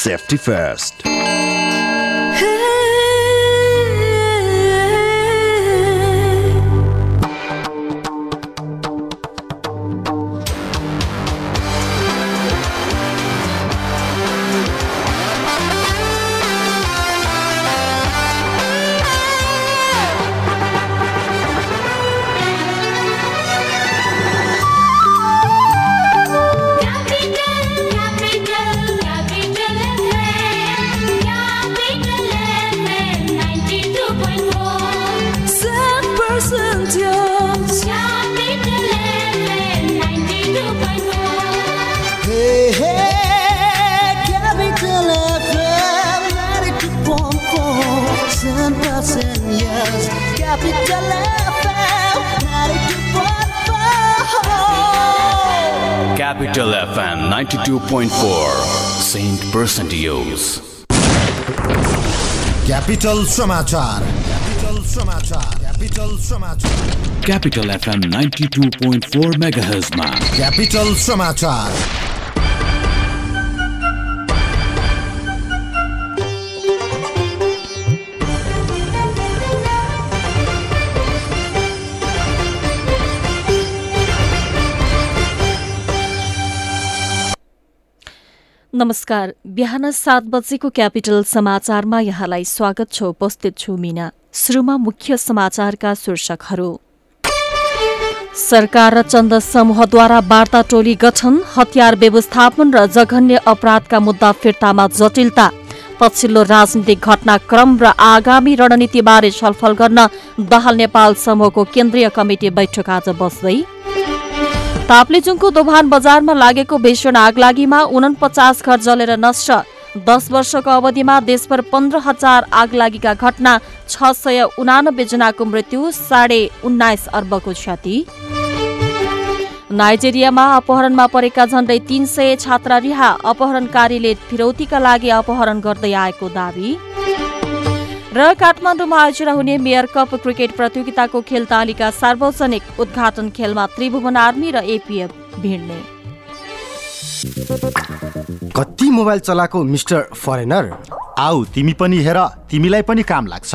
Safety first. FM 92.4 Saint Percentios Capital समाचार Capital समाचार Capital समाचार Capital FM 92.4 MHz मा क्यापिटल समाचार नमस्कार। बिहान सात बजेको क्यापिटल समाचारमा यहाँलाई स्वागत छ। उपस्थित छु मिना। सुरुमा मुख्य समाचारका शीर्षकहरू। सरकार र चन्द समूहद्वारा वार्ता टोली गठन हतियार व्यवस्थापन र जघन्य अपराधका मुद्दा फिर्तामा जटिलता। पछिल्लो राजनीतिक घटनाक्रम र आगामी रणनीतिबारे छलफल गर्न दाहाल नेपाल समूहको केन्द्रीय कमिटी बैठक आज बस्दै ताप्लेजुङको दोभान बजारमा लागेको भीषण आगलागीमा उनपचास घर जलेर नष्ट। दस वर्षको अवधिमा देशभर पन्ध्र हजार आगलागीका घटना छ सय उनानब्बे जनाको मृत्यु साढे उन्नाइस अर्बको क्षति। नाइजेरियामा अपहरणमा परेका झण्डै तीन सय छात्रा रिहा अपहरणकारीले फिरौतीका लागि अपहरण गर्दै आएको दावी। र काठमाडौँमा आयोजना हुने मेयर कप क्रिकेट प्रतियोगिताको खेल तालिका सार्वजनिक उद्घाटन खेलमा त्रिभुवन आर्मी र एपिएफ भिड्ने। कति मोबाइल चलाएको मिस्टर फरेनर? आऊ तिमी पनि हेर तिमीलाई पनि काम लाग्छ।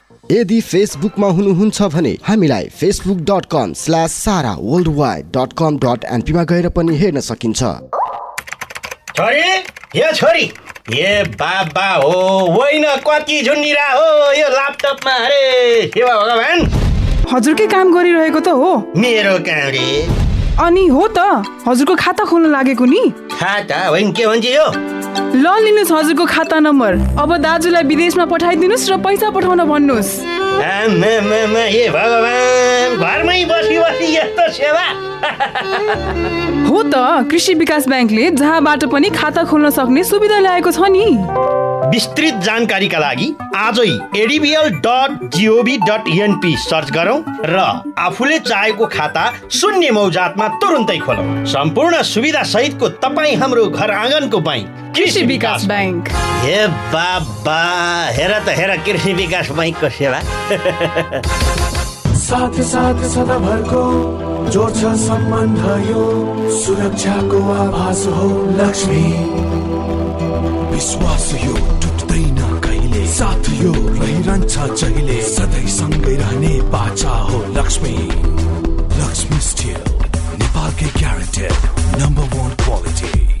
यदि फेसबुकमा हुनुहुन्छ भने हामीलाई Facebook dot com slash Sara world wide dot com dot एनपीमा गएर पनि हेर्न सकिन्छ। छोरी यो छोरी ए बाबा हो होइन कति झुन्डिरा हो यो ल्यापटपमा अरे सेवा भगवान्। हजुरकै काम गरिरहेको त हो। मेरो काम रे। अनि हो त हजुरको खाता खोल्न लागेको नि। खाता होइन के भन्छ यो? ल लिनुहोस् हजुरको खाता नम्बर। अब दाजुलाई विदेशमा पठाइदिनुहोस् र पैसा पठाउन भन्नुहोस्। आमामामा, ए भगवान् घरमै बसी बसी यस्तो सेवा। हो त कृषि विकास ब्याङ्कले जहाँबाट पनि खाता खोल्न सक्ने सुविधा ल्याएको छ नि। विस्तृत जानकारीका लागि आजै ADBL dot gov dot NP search गरौँ र आफूले चाहेको खाता शून्य मौजातमा तुरुन्तै खोलौँ। सम्पूर्ण सुविधा सहितको तपाईँ हाम्रो घर आँगनको बैङ्क कृषि विकास ब्याङ्क हे बाबा हेर त हेर कृषि विकास बैङ्कको सेवा। साथ साथ सदाभरको जोड्छ सम्बन्ध यो सुरक्षाको आभास हो लक्ष्मी। विश्वास यो टुट्दैन कहिले? साथ यो रहिरहन्छ जहिले? सधैँ सँगै रहने बाचा हो लक्ष्मी। लक्ष्मी स्टिल नेपालकै guaranteed number one quality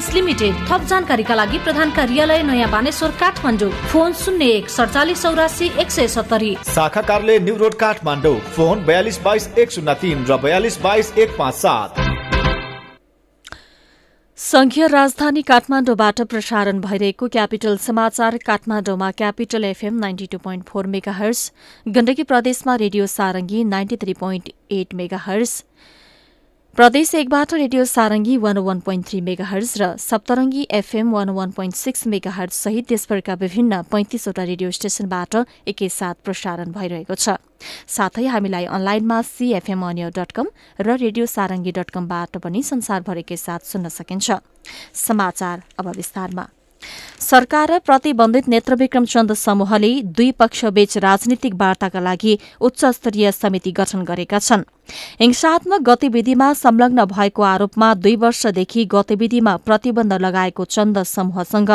limited थप जानकारीका लागि प्रधान कार्यालय नयाँ बानेश्वर काठमाडौँ। फोन शून्य एक सडचालिस चौरासी एक सय सत्तरी। शाखा कार्यालय न्यू रोड काठमाडौँ। फोन बयालिस बाइस एक शून्य तिन र बयालिस बाइस एक पाँच सात। संघीय राजधानी काठमाडौँबाट प्रसारण भइरहेको क्यापिटल समाचार काठमाडौँमा Capital FM ninety two point four megahertz Gandaki प्रदेशमा radio Sarangi ninety three point eight megahertz प्रदेश एकबाट radio Sarangi one one point three megahertz र Saptarangi FM one one point six megahertz सहित देशभरका विभिन्न पैंतिसवटा रेडियो स्टेशनबाट एकैसाथ प्रसारण भइरहेको छ। साथै हामीलाई अनलाइनमा सीएफएम अनियो डट कम र रेडियो सारङ्गी डट कमबाट पनि संसारभरिकै साथ सुन्न सकिन्छ। समाचार अब विस्तारमा। सरकार र प्रतिबन्धित नेत्रविक्रम चन्द समूहले दुई पक्षबीच राजनीतिक वार्ताका लागि उच्च स्तरीय समिति गठन गरेका छन्। हिंसात्मक गतिविधिमा संलग्न भएको आरोपमा दुई वर्षदेखि गतिविधिमा प्रतिबन्ध लगाएको चन्द समूहसँग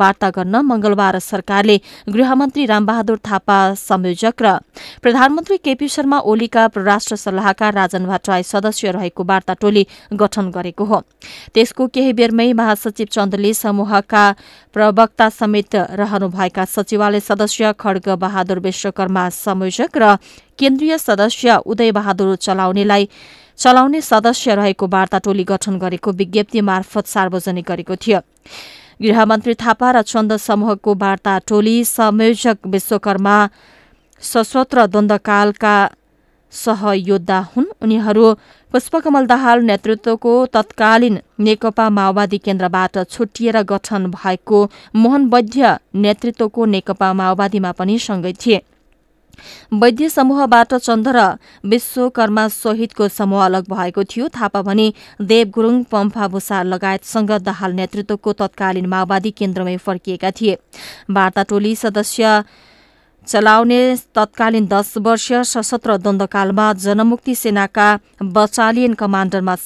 वार्ता गर्न मंगलबार सरकारले गृहमन्त्री रामबहादुर थापा संयोजक र प्रधानमन्त्री केपी शर्मा ओलीका परराष्ट्र सल्लाहकार राजन भट्टराई सदस्य रहेको वार्ता टोली गठन गरेको हो। त्यसको केही बेरमै महासचिव चन्दले समूहका प्रवक्ता समेत रहनुभएका सचिवालय सदस्य खड्ग बहादुर विश्वकर्मा संयोजक र केन्द्रीय सदस्य उदय बहादुर चलाउनेलाई चलाउने सदस्य रहेको वार्ता टोली गठन गरेको विज्ञप्ति मार्फत सार्वजनिक गरेको थियो। गृहमन्त्री थापा र चन्द समूहको वार्ता टोली संयोजक विश्वकर्मा सशस्त्र द्वन्द्वकालका सहयोद्धा हुन् उनीहरू पुष्पकमल दाहाल नेतृत्वको तत्कालीन नेकपा माओवादी केन्द्रबाट छुट्टिएर गठन भएको मोहन वैद्य नेतृत्वको नेकपा माओवादीमा पनि सँगै थिए। वैद्य समूहबाट चन्द र विश्वकर्मा सहितको समूह अलग भएको थियो। थापा भने देव गुरूङ पम्फा भूषार लगायतसँग दाहाल नेतृत्वको तत्कालीन माओवादी केन्द्रमै फर्किएका थिए। वार्ता टोली सदस्य चलाउने तत्कालीन दश वर्षीय सशस्त्र द्वन्द्वकालमा जनमुक्ति सेनाका बटालियन कमाण्डरमा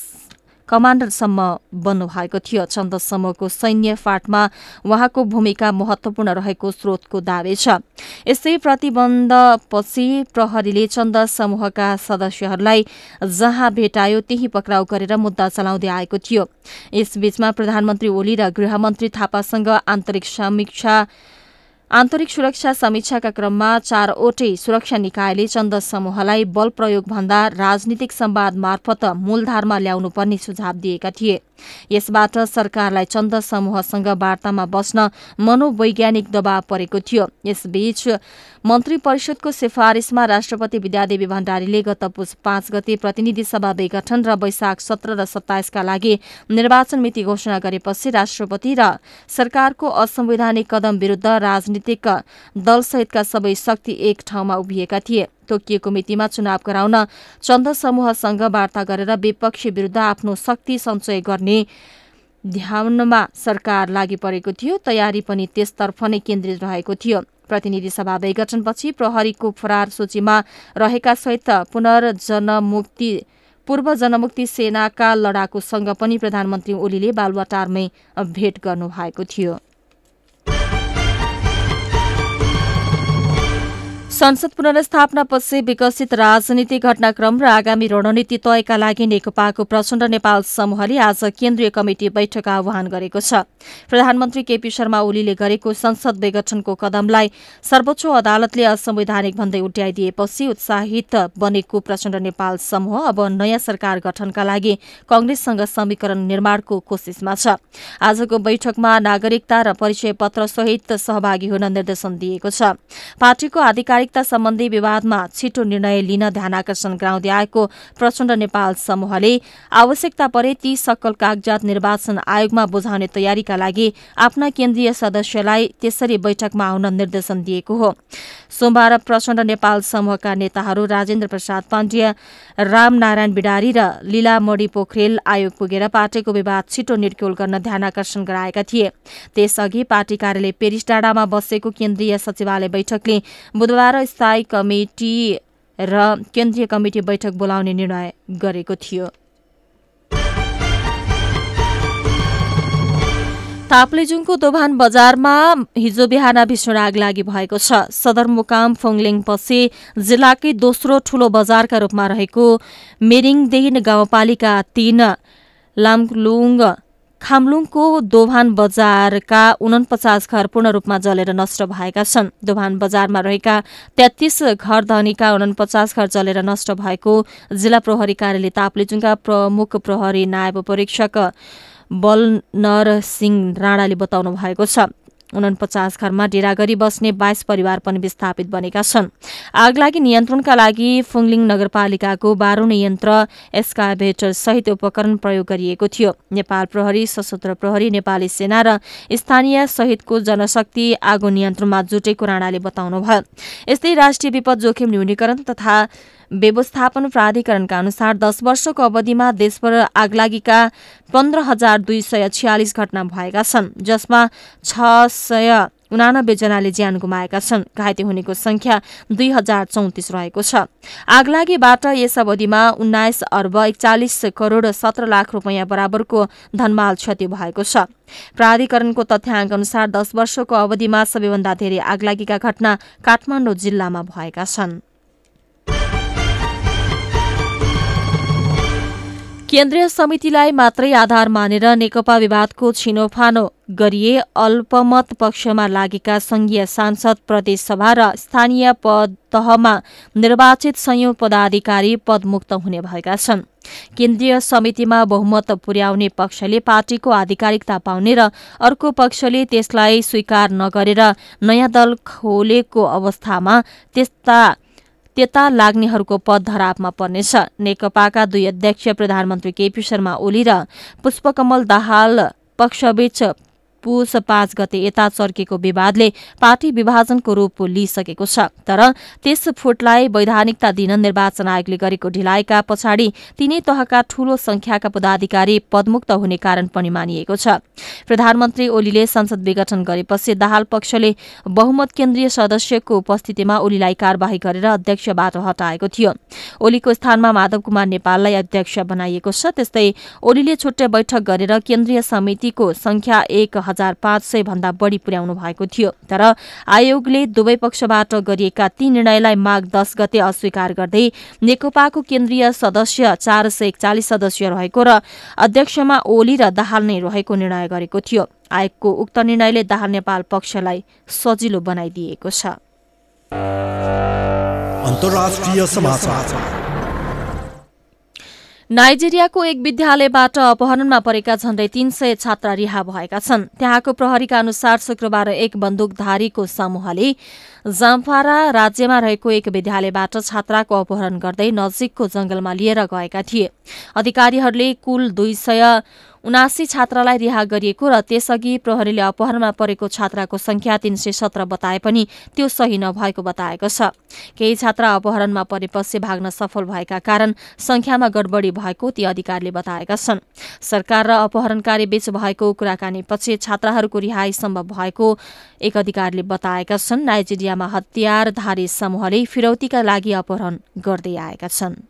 कमाण्डरसम्म बन्नुभएको थियो। चन्द समूहको सैन्य फाँटमा उहाँको भूमिका महत्वपूर्ण रहेको स्रोतको दावी छ। यसै प्रतिबन्धपछि प्रहरीले चन्द समूहका सदस्यहरूलाई जहाँ भेटायो त्यही पक्राउ गरेर मुद्दा चलाउँदै आएको थियो। यसबीचमा प्रधानमन्त्री ओली र गृहमन्त्री थापासँग आन्तरिक समीक्षा आन्तरिक सुरक्षा समीक्षाका क्रममा चारवटै सुरक्षा निकायले चन्द समूहलाई बल प्रयोग भन्दा राजनीतिक संवाद मार्फत मूलधारमा ल्याउनुपर्ने सुझाव दिएका थिए। यसबाट सरकारलाई चन्द समूहसँग वार्तामा बस्न मनोवैज्ञानिक दबाव परेको थियो। यसबीच मन्त्री परिषदको सिफारिशमा राष्ट्रपति विद्यादेवी भण्डारीले गत पुस पाँच गते प्रतिनिधि सभा विघटन र वैशाख सत्र र सत्ताइसका लागि निर्वाचन मिति घोषणा गरेपछि राष्ट्रपति र सरकारको असंवैधानिक कदम विरूद्ध राजनीतिक दलसहितका सबै शक्ति एक ठाउँमा उभिएका थिए। तोकिएको मितिमा चुनाव गराउन चन्द समूहसँग वार्ता गरेर विपक्षी विरूद्ध आफ्नो शक्ति सञ्चय गर्ने ध्यानमा सरकार लागि परेको थियो। तयारी पनि त्यसतर्फ नै केन्द्रित रहेको थियो। प्रतिनिधि सभा विघटनपछि प्रहरीको फरार सूचीमा रहेका सहित पुनर्जनमुक्ति पूर्व जनमुक्ति सेनाका लडाकुसँग पनि प्रधानमन्त्री ओलीले बालुवाटारमै भेट गर्नुभएको थियो। संसद पुनर्स्थापनापछि विकसित राजनीतिक घटनाक्रम र आगामी रणनीति तयका लागि नेकपाको प्रचण्ड नेपाल समूहले आज केन्द्रीय कमिटी बैठक आह्वान गरेको छ। प्रधानमन्त्री केपी शर्मा ओलीले गरेको संसद विघटनको कदमलाई सर्वोच्च अदालतले असंवैधानिक भन्दै उट्याइदिएपछि उत्साहित बनेको प्रचण्ड नेपाल समूह अब नयाँ सरकार गठनका लागि कंग्रेससँग समीकरण निर्माणको कोशिशमा छ। आजको बैठकमा नागरिकता र परिचय पत्र सहित सहभागी हुन निर्देशन दिएको छ। पार्टीको आधिकारिक नागरिकता सम्बन्धी विवादमा छिटो निर्णय लिन ध्यानकर्षण गराउँदै आएको प्रचण्ड नेपाल समूहले आवश्यकता परे ती सक्कल कागजात निर्वाचन आयोगमा बुझाउने तयारीका लागि आफ्ना केन्द्रीय सदस्यलाई त्यसरी बैठकमा आउन निर्देशन दिएको हो। सोमबार प्रचण्ड नेपाल समूहका नेताहरू राजेन्द्र प्रसाद पाण्ड्य रामनारायण बिडारी र लीलामणि पोखरेल आयोग पुगेर पार्टीको विवाद छिटो निर्क्योल गर्न ध्यानकर्षण गराएका थिए। त्यसअघि पार्टी कार्यालय पेरिस डाँडामा बसेको केन्द्रीय सचिवालय बैठकले बुधबार स्थायी कमिटी र केन्द्रीय कमिटी बैठक बोलाउने निर्णय गरेको थियो। ताप्लेजुङको दोभान बजारमा हिजो बिहान भीषण आग लागि भएको छ। सदरमुकाम फोङलिङपछि जिल्लाकै दोस्रो ठूलो बजारका रूपमा रहेको मेरिङदेन गाउँपालिका तीन लामलुङ खामलुङको दोभान बजारका उनपचास घर पूर्ण रूपमा जलेर नष्ट भएका छन्। दोभान बजारमा रहेका तेत्तीस घर धनीका उनपचास घर जलेर नष्ट भएको जिल्ला प्रहरी कार्यालय ताप्लेजुङका प्रमुख प्रहरी नायब परीक्षक बलनर सिंह राणाले बताउनु भएको छ। उनपचास घरमा डेरा गरी बस्ने बाइस परिवार पनि विस्थापित बनेका छन्। आगलागी नियन्त्रणका लागि फुङलिङ नगरपालिकाको बाह्रौं यन्त्र एस्काभेटर सहित उपकरण प्रयोग गरिएको थियो। नेपाल प्रहरी सशस्त्र प्रहरी नेपाली सेना र स्थानीय सहितको जनशक्ति आगो नियन्त्रणमा जुटेको राणाले बताउनुभयो। यस्तै राष्ट्रिय विपद जोखिम न्यूनीकरण तथा व्यवस्थापन प्राधिकरणका अनुसार दस वर्षको अवधिमा देशभर आगलागीका पन्ध्र हजार दुई सय छियालिस घटना भएका छन् जसमा छ सय उनानब्बे जनाले ज्यान गुमाएका छन्। घाइते हुनेको संख्या दुई हजार चौतिस रहेको छ। आगलागीबाट यस अवधिमा उन्नाइस अर्ब एकचालिस करोड़ सत्र लाख रुपियाँ बराबरको धनमाल क्षति भएको छ। प्राधिकरणको तथ्याङ्क अनुसार दस वर्षको अवधिमा सबैभन्दा धेरै आगलागीका घटना काठमाडौँ जिल्लामा भएका छन्। केन्द्रीय समितिलाई मात्रै आधार मानेर नेकपा विवादको छिनोफानो गरिए अल्पमत पक्षमा लागेका संघीय सांसद प्रदेशसभा र स्थानीय पद तहमा निर्वाचित संयौं पदाधिकारी पदमुक्त हुने भएका छन्। केन्द्रीय समितिमा बहुमत पुर्याउने पक्षले पार्टीको आधिकारिकता पाउने र अर्को पक्षले त्यसलाई स्वीकार नगरेर नयाँ दल खोलेको अवस्थामा त्यस्ता त्यता लाग्नेहरूको पद धरापमा पर्नेछ। नेकपाका दुई अध्यक्ष प्रधानमन्त्री केपी शर्मा ओली र पुष्पकमल दाहाल पक्षबीच पुष पाँच गते यता चर्केको विवादले पार्टी विभाजनको रूप लिइसकेको छ। तर त्यस फुटलाई वैधानिकता दिन निर्वाचन आयोगले गरेको ढिलाइका पछाडि तिनै तहका ठूलो संख्याका पदाधिकारी पदमुक्त हुने कारण पनि मानिएको छ। प्रधानमन्त्री ओलीले संसद विघटन गरेपछि दाहाल पक्षले बहुमत केन्द्रीय सदस्यको उपस्थितिमा ओलीलाई कार्यवाही गरेर अध्यक्षबाट हटाएको थियो। ओलीको स्थानमा माधव कुमार नेपाललाई अध्यक्ष बनाइएको छ। त्यस्तै ओलीले छुट्टै बैठक गरेर केन्द्रीय समितिको संख्या एक हजार पाँच सय भन्दा बढ़ी पुर्याउनु भएको थियो। तर आयोगले दुवै पक्षबाट गरिएका ती निर्णयलाई माघ दस गते अस्वीकार गर्दै नेकपाको केन्द्रीय सदस्य चार सय एकचालिस सदस्य रहेको र अध्यक्षमा ओली र दाहाल नै रहेको निर्णय गरेको थियो। आयोगको उक्त निर्णयले दाहाल नेपाल पक्षलाई सजिलो बनाइदिएको छ। नाइजेरियाको एक विद्यालयबाट अपहरणमा परेका झण्डै तीन सय छात्रा रिहा भएका छन्। त्यहाँको प्रहरीका अनुसार शुक्रबार एक बन्दुकधारीको समूहले जाम्फारा राज्यमा रहेको एक विद्यालयबाट छात्राको अपहरण गर्दै नजिकको जंगलमा लिएर गएका थिए। अधिकारीहरूले कुल दुई सय उनासी छात्रालाई रिहा गरिएको र त्यसअघि प्रहरीले अपहरणमा परेको छात्राको संख्या तीन सय सत्र बताए पनि त्यो सही नभएको बताएको छ। केही छात्रा अपहरणमा परेपछि भाग्न सफल भएका कारण संख्यामा गडबडी भएको ती अधिकारीले बताएका छन्। सरकार र अपहरणकारी बीच भएको कुराकानीपछि छात्राहरूको रिहाई सम्भव भएको एक अधिकारीले बताएका छन् नाइजेरियामा हतियारधारी समूहले फिरौतीका लागि अपहरण गर्दै आएका छन्।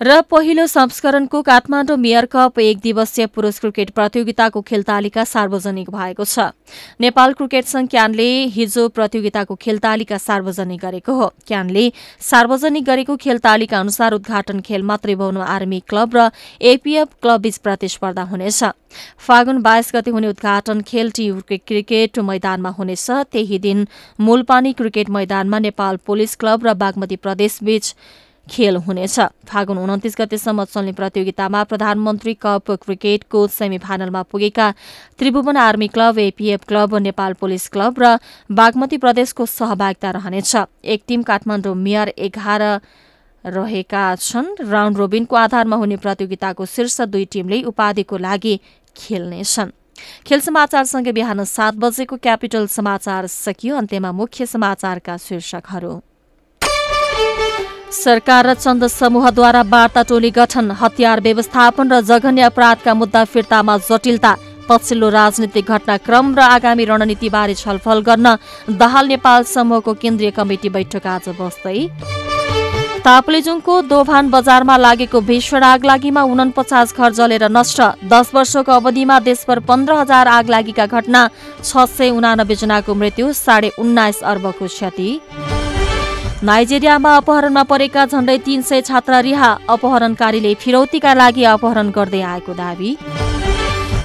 र पहिलो संस्करणको काठमाडौँ मेयर कप एक दिवसीय पुरुष क्रिकेट प्रतियोगिताको खेल तालिका सार्वजनिक भएको छ। नेपाल क्रिकेट संघ क्यानले हिजो प्रतियोगिताको खेल तालिका सार्वजनिक गरेको हो। क्यानले सार्वजनिक गरेको खेल तालिका अनुसार उद्घाटन खेलमा त्रिभुवन आर्मी क्लब र एपीएफ क्लब बीच प्रतिस्पर्धा हुनेछ। फागुन बाइस गते हुने उद्घाटन खेल टी क्रिकेट मैदानमा हुनेछ। त्यही दिन मूलपानी क्रिकेट मैदानमा नेपाल पुलिस क्लब र बागमती प्रदेश बीच खेल हुनेछ। फागुन उन्तिस गतेसम्म चल्ने प्रतियोगितामा प्रधानमन्त्री कप क्रिकेटको सेमी फाइनलमा पुगेका Tribhuvan army club APF club Nepal police club र बागमती प्रदेशको सहभागिता रहनेछ। एक टिम काठमाडौँ मेयर एघार रहेका छन्। राउन्ड रोबिनको आधारमा हुने प्रतियोगिताको शीर्ष दुई टिमले उपाधिको लागि खेल्नेछन् खेल समाचारसँगै बिहान सात बजेको क्यापिटल समाचार सकियो। अन्त्यमा मुख्य समाचारका शीर्षकहरू। सरकार र चन्द समूहद्वारा वार्ता टोली गठन हतियार व्यवस्थापन र जघन्य अपराधका मुद्दा फिर्तामा जटिलता पछिल्लो राजनीतिक घटनाक्रम र आगामी रणनीतिबारे छलफल गर्न दाहाल नेपाल समूहको केन्द्रीय कमिटी बैठक आज बस्दै ताप्लेजुङको दोभान बजारमा लागेको भीषण आगलागीमा उनपचास घर जलेर नष्ट। दस वर्षको अवधिमा देशभर पन्ध्र हजार आगलागीका घटना छ सय उनानब्बे जनाको मृत्यु साढे उन्नाइस अर्बको क्षति। नाइजेरियामा अपहरणमा परेका झण्डै तीन सय छात्रा रिहा अपहरणकारीले फिरौतीका लागि अपहरण गर्दै आएको दावी।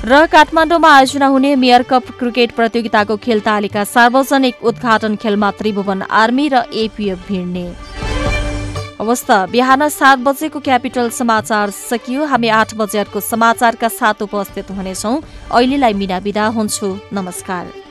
र काठमाडौँमा आयोजना हुने मेयर कप क्रिकेट प्रतियोगिताको खेल तालिका सार्वजनिक उद्घाटन खेलमा त्रिभुवन आर्मी र एपीएफ भिड्ने। अवस्था बिहान सात बजेको क्यापिटल समाचार सकियो। हामी आठ बजेको समाचारका साथ उपस्थित हुनेछौँ। अहिलेलाई मिना बिदा हुन्छु। नमस्कार।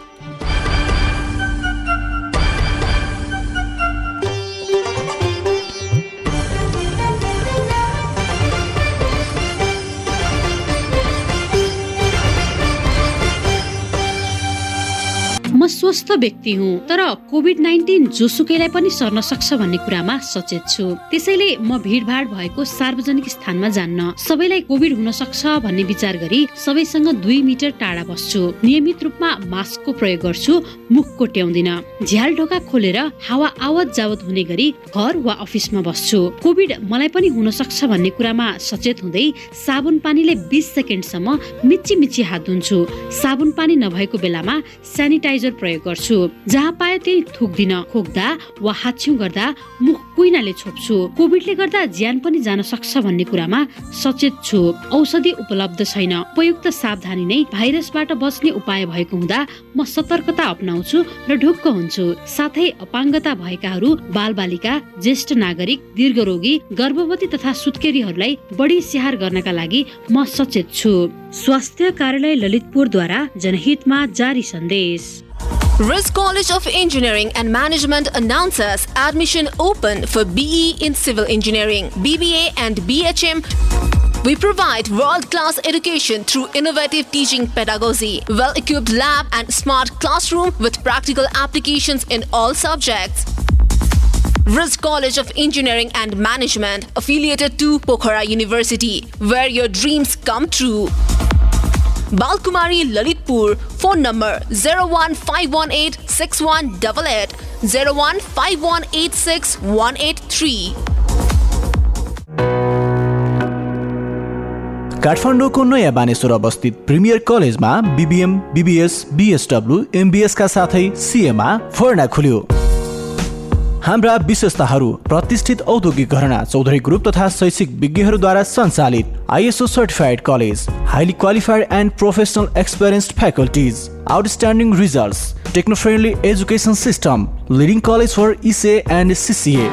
स्वस्थ व्यक्ति हुँ तर कोभिड नाइन्टिन जोसुकैलाई पनि सर्न सक्छ भन्ने कुरामा सचेत छु। त्यसैले म भिडभाड भएको सार्वजनिक स्थानमा जान्न सबैलाई कोभिड हुन सक्छ भन्ने विचार गरी सबैसँग दुई मिटर टाढा बस्छु। नियमित रूपमा मास्कको प्रयोग गर्छु मुख कोट्याउँदिन। झ्याल ढोका खोलेर हावा आवत जावत हुने गरी घर वा अफिसमा बस्छु। कोभिड मलाई पनि हुन सक्छ भन्ने कुरामा सचेत हुँदै साबुन पानीले बिस सेकेन्डसम्म मिची मिची हात धुन्छु। साबुन पानी नभएको बेलामा सेनिटाइजर प्रयोग गर्छु। जहाँ पाए त्यही थुक्दिन। खोक्दा वा हाच्छिउ गर्दा मुख कुइनाले छोप्छु। कोभिडले गर्दा ज्यान पनि जान सक्छ भन्ने कुरामा सचेत छु। औषधि उपलब्ध छैन। उपयुक्त सावधानी नै भाइरसबाट बच्ने उपाय भएको हुँदा म सतर्कता अप्नाउँछु र ढुक्क हुन्छु। साथै अपाङ्गता भएकाहरू बालबालिका ज्येष्ठ नागरिक दीर्घरोगी गर्भवती तथा सुत्केरीहरूलाई बढी स्याहार गर्नका लागि म सचेत छु। स्वास्थ्य कार्यालय ललितपुरद्वारा जनहितमा जारी सन्देश। Risk College of Engineering and Management announces admission open for BE in Civil Engineering, BBA, and BHM. We provide world class education through innovative teaching pedagogy, well equipped lab, and smart classroom with practical applications in all subjects. Risk College of Engineering and Management, affiliated to Pokhara University, where your dreams come true. Balkumari Lalitpur, phone number 01518 6188 01518 183. काठमाडौँको नयाँ बानेश्वर अवस्थित premier कलेजमा BBM BBS BSW एमबिएसका साथै CMA फर्ना खुल्यो हाम्रा विशेषताहरू प्रतिष्ठित औद्योगिक घरना चौधरी ग्रुप तथा शैक्षिक विज्ञहरूद्वारा सञ्चालित ISO certified college highly qualified and professional experienced faculties outstanding results techno friendly education system leading college for ECA and CCA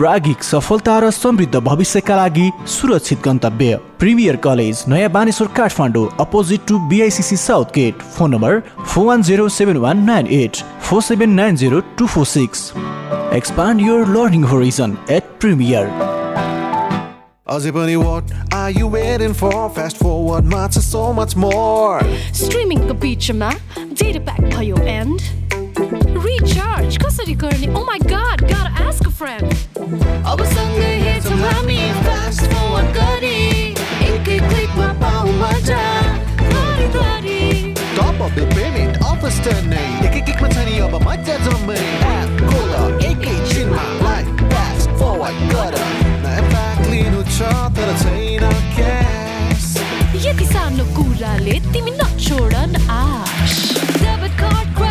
प्रागिक सफलता र समृद्ध भविष्यका लागि सुरक्षित गन्तव्य। Premier college Naya Baneshwar Kathmandu opposite to BICC south gate. Phone number four one zero seven one nine eight four seven nine zero two four six. Expand your learning horizon at Premier अझै पनि what are you waiting for? Fast forward मा छ so much more. स्ट्रिमिङको बिचमा data pack भयो and recharge कसरी गर्ने ओ my God gotta ask a friend. अब सँगै हेर्छौँ हामी फास्ट फरवर्ड गरी एकै क्लिकमा पाऊ मजा घरिघरि top up bill payment offers टर्नै एक एक एकमा छ नि अब मजा जम्मै एप खोल एकैछिनमा लाइफ फास्ट फरवर्ड गर नयाँ प्याक लिनु छ तर छैन क्यास यति सानो कुराले तिमी नछोड न आश डेबिट कार्ड क्रेडिट कार्ड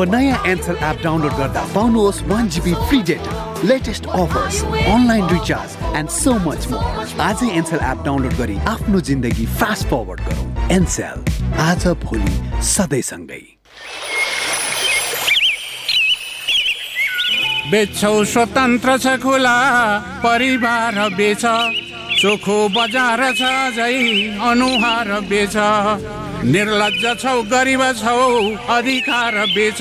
अब नयाँ एन्सल एप डाउनलोड गर्दा पाउनुहोस् one GB free data latest offers online recharge and so much more आजै एन्सल एप डाउनलोड गरी आफ्नो जिन्दगी फास्ट फरवर्ड गरौँ। एनसेल आज भोलि सधैँसँगै। बेच्छौ स्वतन्त्र छ खुला परिवार बेच चोखो बजार छ जै अनुहार बेच निर्लज छौ गरिब छौ अधिकार बेच।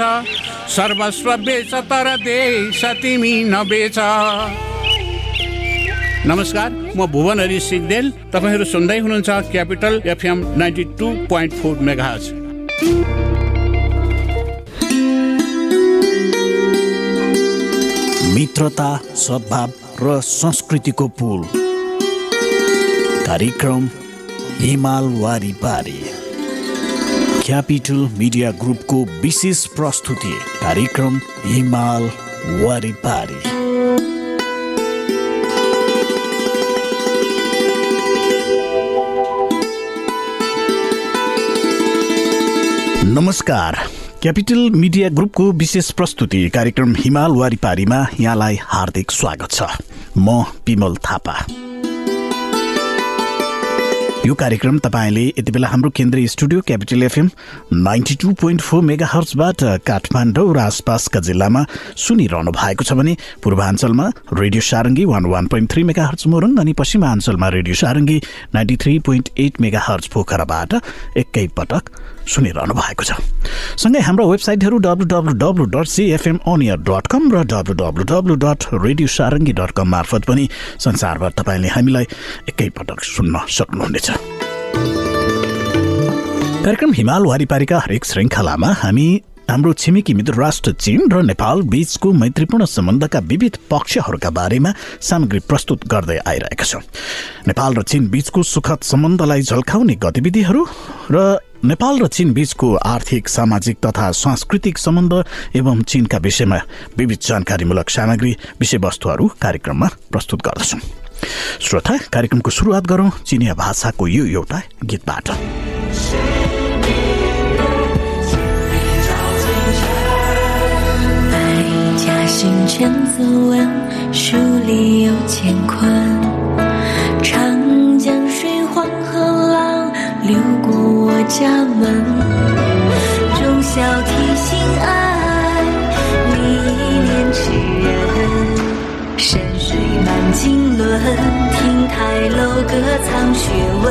सर्वस्व बेच तर देश तिमी नबेच। नमस्कार म भुवन हरि सिग्देल। तपाईँहरू सुन्दै हुनुहुन्छ Capital FM ninety two point four mega मित्रता सद्भाव र संस्कृतिको पुल। कार्यक्रम हिमाल वारिपारी क्यापिटल मिडिया ग्रुपको विशेष प्रस्तुति कार्यक्रम हिमाल वारिपारी। नमस्कार। क्यापिटल मिडिया ग्रुपको विशेष प्रस्तुति कार्यक्रम हिमाल वारिपारीमा यहाँलाई हार्दिक स्वागत छ। म पिमल थापा। यो कार्यक्रम तपाईँले यति बेला हाम्रो केन्द्रीय studio Capital FM ninety two point four mega हर्चबाट Kathmandu र आसपासका जिल्लामा सुनिरहनु भएको छ भने पूर्वाञ्चलमा radio Sarangi one one point three megahertz Morang अनि पश्चिमाञ्चलमा radio Sarangi ninety three point eight megahertz पोखराबाट एकैपटक सुनिरहनु भएको छ। सँगै हाम्रो वेबसाइटहरू W W W dot CFM on air dot com र W W W dot radio Sarangi dot com मार्फत पनि संसारभर तपाईँले हामीलाई एकैपटक सुन्न सक्नुहुनेछ। कार्यक्रम हिमाल वारिपारीका हरेक श्रृङ्खलामा हामी हाम्रो छिमेकी मित्र राष्ट्र चीन र नेपाल बीचको मैत्रीपूर्ण सम्बन्धका विविध पक्षहरूका बारेमा सामग्री प्रस्तुत गर्दै आइरहेका छौँ। नेपाल र चीन बीचको सुखद सम्बन्धलाई झल्काउने गतिविधिहरू र नेपाल र चीन बीचको आर्थिक सामाजिक तथा सांस्कृतिक सम्बन्ध एवं चीनका विषयमा विविध जानकारीमूलक सामग्री विषयवस्तुहरू कार्यक्रममा प्रस्तुत गर्दछौँ श्रोता कार्यक्रमको सुरुवात गरौँ चिनिया भाषाको यो एउटा गीतबाट 百家姓千字文，书里有干坤。长江水黄河浪流过 我家门，忠孝悌心爱，历练痴人。山水满经纶，亭台楼阁藏学问。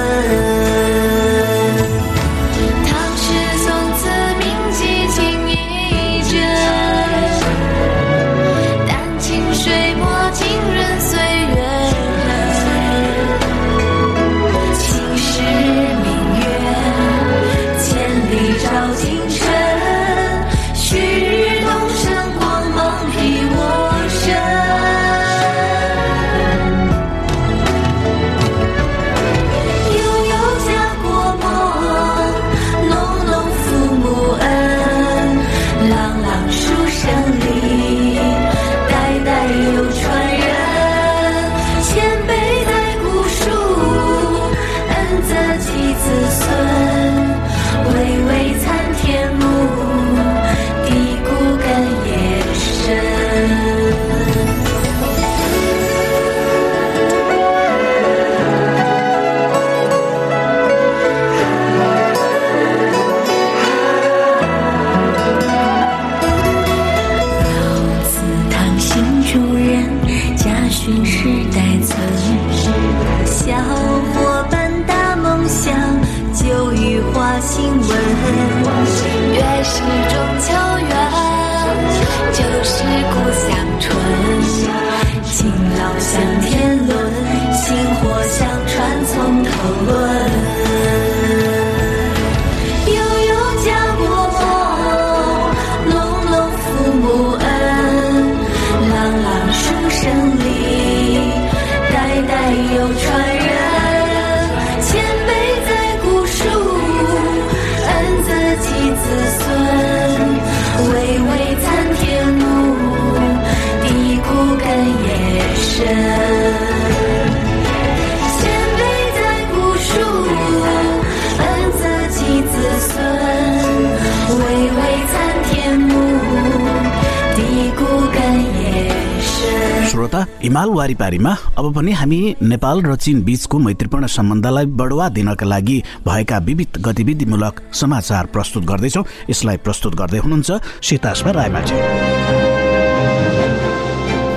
श्रोता हिमाल वारिपारीमा अब पनि हामी नेपाल र चीन बीचको मैत्रीपूर्ण सम्बन्धलाई बढुवा दिनका लागि भएका विविध गतिविधिमूलक समाचार प्रस्तुत गर्दैछौँ। यसलाई प्रस्तुत गर्दै हुनुहुन्छ सीतास्मा रायमाझी।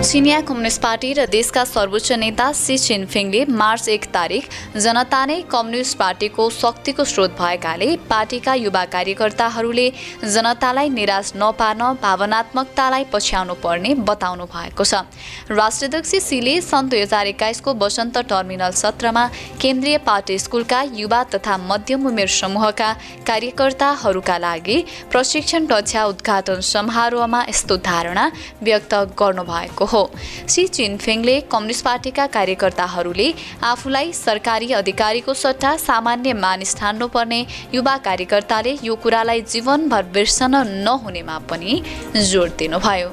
चिनिया कम्युनिस्ट पार्टी र देशका सर्वोच्च नेता सी चिनफिङले मार्च एक तारिक जनता नै कम्युनिस्ट पार्टीको शक्तिको स्रोत भएकाले पार्टीका युवा कार्यकर्ताहरूले जनतालाई निराश नपार्न भावनात्मकतालाई पछ्याउनु पर्ने बताउनु भएको छ। राष्ट्राध्यक्ष सीले सन् दुई हजार एक्काइसको वसन्त टर्मिनल सत्रमा केन्द्रीय पार्टी स्कुलका युवा तथा मध्यम उमेर समूहका कार्यकर्ताहरूका लागि प्रशिक्षण कक्षा उद्घाटन समारोहमा यस्तो धारणा व्यक्त गर्नुभएको हो। सी चिनफिङले कम्युनिस्ट पार्टीका कार्यकर्ताहरूले आफूलाई सरकारी अधिकारीको सट्टा सामान्य मानिस ठान्नुपर्ने युवा कार्यकर्ताले यो कुरालाई जीवनभर बिर्सन नहुनेमा पनि जोड दिनुभयो।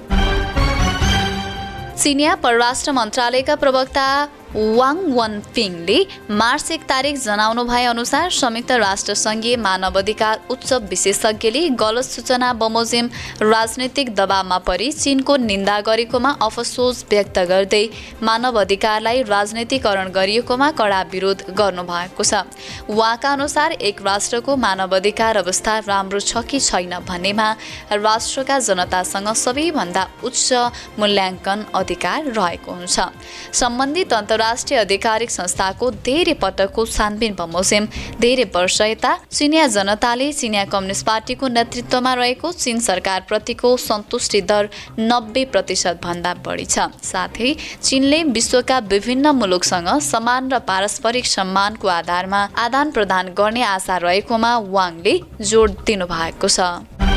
चिनिया परराष्ट्र मन्त्रालयका प्रवक्ता वाङ वन पिङले मार्च एक तारिक जनाउनु भए अनुसार संयुक्त राष्ट्र सङ्घीय मानव अधिकार उच्च विशेषज्ञले गलत सूचना बमोजिम राजनैतिक दबावमा परि चिनको निन्दा गरेकोमा अफसोस व्यक्त गर्दै मानव अधिकारलाई राजनैतिकरण गरिएकोमा कडा विरोध गर्नुभएको छ। उहाँका अनुसार एक राष्ट्रको मानव अधिकार अवस्था राम्रो छ कि छैन भन्नेमा राष्ट्रका जनतासँग सबैभन्दा उच्च मूल्याङ्कन अधिकार रहेको हुन्छ। सम्बन्धित अन्तर्राष्ट्रिय आधिकारिक संस्थाको धेरै पटकको छानबिन बमोजिम। धेरै वर्ष यता चिनिया जनताले चिनिया कम्युनिस्ट पार्टीको नेतृत्वमा रहेको चीन सरकारप्रतिको सन्तुष्टि दर नब्बे प्रतिशत भन्दा बढी छ। साथै चीनले विश्वका विभिन्न मुलुकसँग समान र पारस्परिक सम्मानको आधारमा आदान प्रदान गर्ने आशा रहेकोमा वाङले जोड दिनुभएको छ।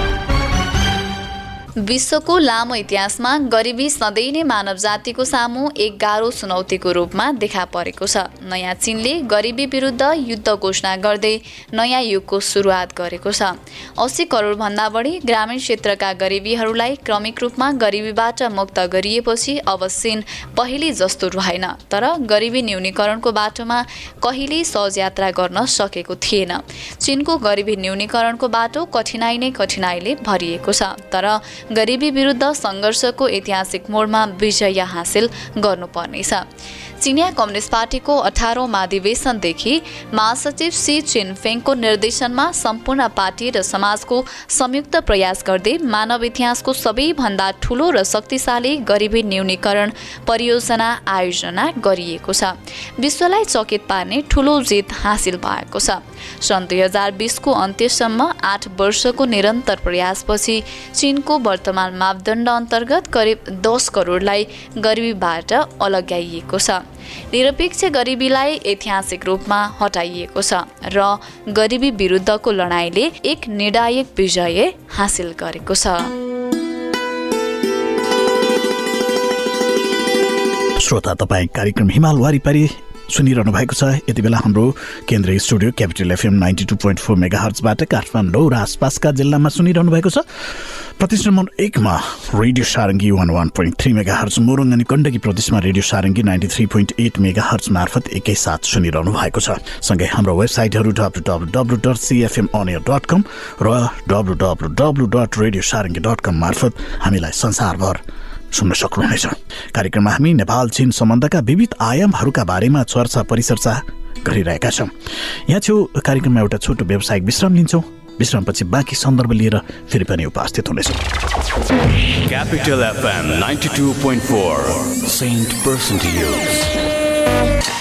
विश्वको लामो इतिहासमा गरिबी सधैँ नै मानव जातिको सामु एक गाह्रो चुनौतीको रूपमा देखा परेको छ। नयाँ चीनले गरिबी विरुद्ध युद्ध घोषणा गर्दै नयाँ युगको सुरुवात गरेको छ। अस्सी करोडभन्दा बढी ग्रामीण क्षेत्रका गरिबीहरूलाई क्रमिक रूपमा गरिबीबाट मुक्त गरिएपछि अब चीन पहिले जस्तो रहेन तर गरिबी न्यूनीकरणको बाटोमा कहिल्यै सहज यात्रा गर्न सकेको थिएन। चीनको गरिबी न्यूनीकरणको बाटो कठिनाइ नै कठिनाइले भरिएको छ तर गरिबी विरुद्ध सङ्घर्षको ऐतिहासिक मोडमा विजय हासिल गर्नुपर्नेछ। चिनिया कम्युनिस्ट पार्टीको अठारौँ महाधिवेशनदेखि महासचिव सी चिनफेङको निर्देशनमा सम्पूर्ण पार्टी र समाजको संयुक्त प्रयास गर्दै मानव इतिहासको सबैभन्दा ठुलो र शक्तिशाली गरिबी न्यूनीकरण परियोजना आयोजना गरिएको छ। विश्वलाई चकित पार्ने ठुलो जित हासिल भएको छ। सन् दुई हजार बिसको अन्त्यसम्म आठ वर्षको निरन्तर प्रयासपछि चिनको वर्तमान मापदण्ड अन्तर्गत करिब दस करोडलाई गरिबीबाट अलग्याइएको छ। निरपेक्ष गरिबीलाई ऐतिहासिक रूपमा हटाइएको छ र गरिबी विरुद्धको लडाइँले एक निर्णायक विजय हासिल गरेको छ। श्रोता तपाईँ कार्यक्रम हिमाल वारिपारी सुनिरहनु भएको छ। यति बेला हाम्रो केन्द्रीय studio Capital FM ninety two point four mega हर्चबाट Kathmandu र आसपासका जिल्लामा सुनिरहनु भएको छ। नम्बर एकमा radio Sarangi one one point three megahertz Morang अनि गण्डकी प्रदेशमा radio Sarangi ninety three point eight megahertz मार्फत एकैसाथ सुनिरहनु भएको छ। सँगै हाम्रो वेबसाइटहरू W W W dot CFM on air dot com र W W W dot radio Sarangi dot com मार्फत हामीलाई संसारभर सुन्न सक्नुहुनेछ। कार्यक्रममा हामी नेपाल चीन सम्बन्धका विविध आयामहरूका बारेमा चर्चा परिचर्चा गरिरहेका छौँ। यहाँ छेउ कार्यक्रममा एउटा छोटो व्यावसायिक विश्राम लिन्छौँ। विश्रामपछि बाँकी सन्दर्भ लिएर फेरि पनि उपस्थित हुनेछौँ Capital FM 92.4 Saint Percentiles.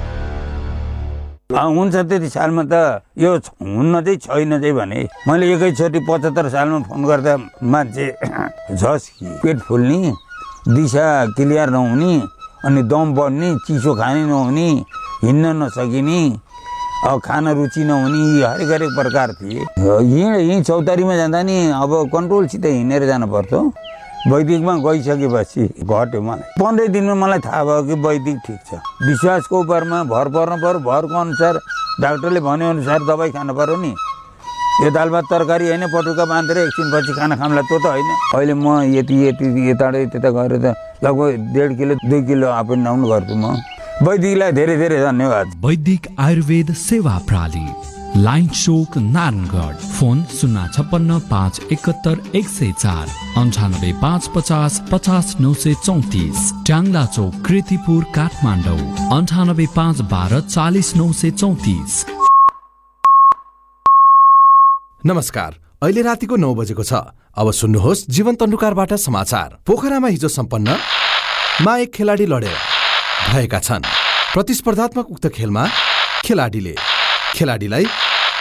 हुन्छ त्यति सालमा त यो हुन्न चाहिँ छैन चाहिँ भने मैले एकैचोटि पचहत्तर सालमा फोन गर्दा मान्छे झस् पेट फुल्ने दिशा क्लियर नहुने अनि दम बढ्ने चिसो खानै नहुने हिँड्न नसकिने खान रुचि नहुने यी हरेक हरेक प्रकार थिए। यहीँ यहीँ चौतारीमा जाँदा नि अब कन्ट्रोलसित हिँडेर जानु पर्थ्यो वैदिकमा गइसकेपछि घट्यो मलाई। पन्ध्र दिनमा मलाई थाहा भयो कि वैदिक ठिक छ। विश्वासको उपरमा भर पर्नु पऱ्यो भरको अनुसार डाक्टरले भनेअनुसार दबाई खानु पऱ्यो नि। यो दाल भात तरकारी होइन पटुका बाँधेर एकछिनपछि खाना खामला त्यो त होइन। अहिले म यति यति यताबाट त्यता गएर त लगभग डेढ किलो दुई किलो अप एन्ड डाउन गर्छु म। वैदिकलाई धेरै धेरै धन्यवाद। वैदिक आयुर्वेद सेवा प्रणाली लाइन चोक नारायणगढ। फोन शून्य छप्पन्न पाँच एकहत्तर एक सय चार। अन्ठानब्बे पाँच पचास पचास नौ सय चौतिस। ट्याङ्ला चौक कृतिपुर काठमाडौँ। अन्ठानब्बे पाँच बाह्र चालिस नौ सय चौतिस। नमस्कार अहिले रातिको नौ बजेको छ। अब सुन्नुहोस् जीवन तन्डुकारबाट समाचार। पोखरामा हिजो सम्पन्न मा एक खेलाडी लडेर भएका छन्। प्रतिस्पर्धात्मक उक्त खेलमा खेलाडीले खेलाडीलाई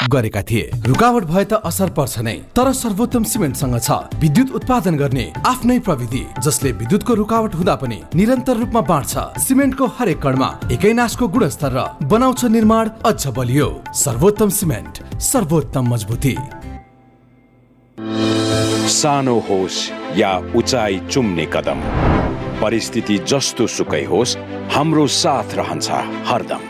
गरेका थिए। रुकावट भए त असर पर्छ नै तर सर्वोत्तम सिमेन्टसँग छ। विद्युत उत्पादन गर्ने आफ्नै प्रविधि जसले विद्युतको रुकावट हुँदा पनि निरन्तर रूपमा बाँड्छ। सिमेन्टको हरेक कणमा एकै नासको गुणस्तर र बनाउँछ निर्माण अझ बलियो। सर्वोत्तम सिमेन्ट सर्वोत्तम मजबुती। सानो होस् या उचाइ चुम्ने कदम। परिस्थिति जस्तो सुकै होस् हाम्रो साथ रहन्छ हरदम।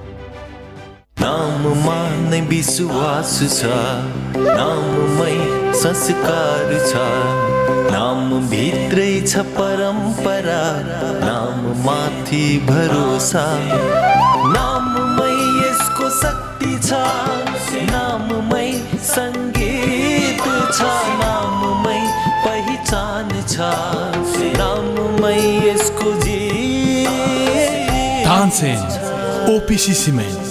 नाममा नै विश्वास छ। नाममै संस्कार छ। नाम भित्रै छ परम्परा। नाम माथि भरोसा। नाममै यसको शक्ति छ। नाममै सङ्गीत छ। नाममै पहिचान छ। नाममै यसको जी ओपिसी सिमेन्ट।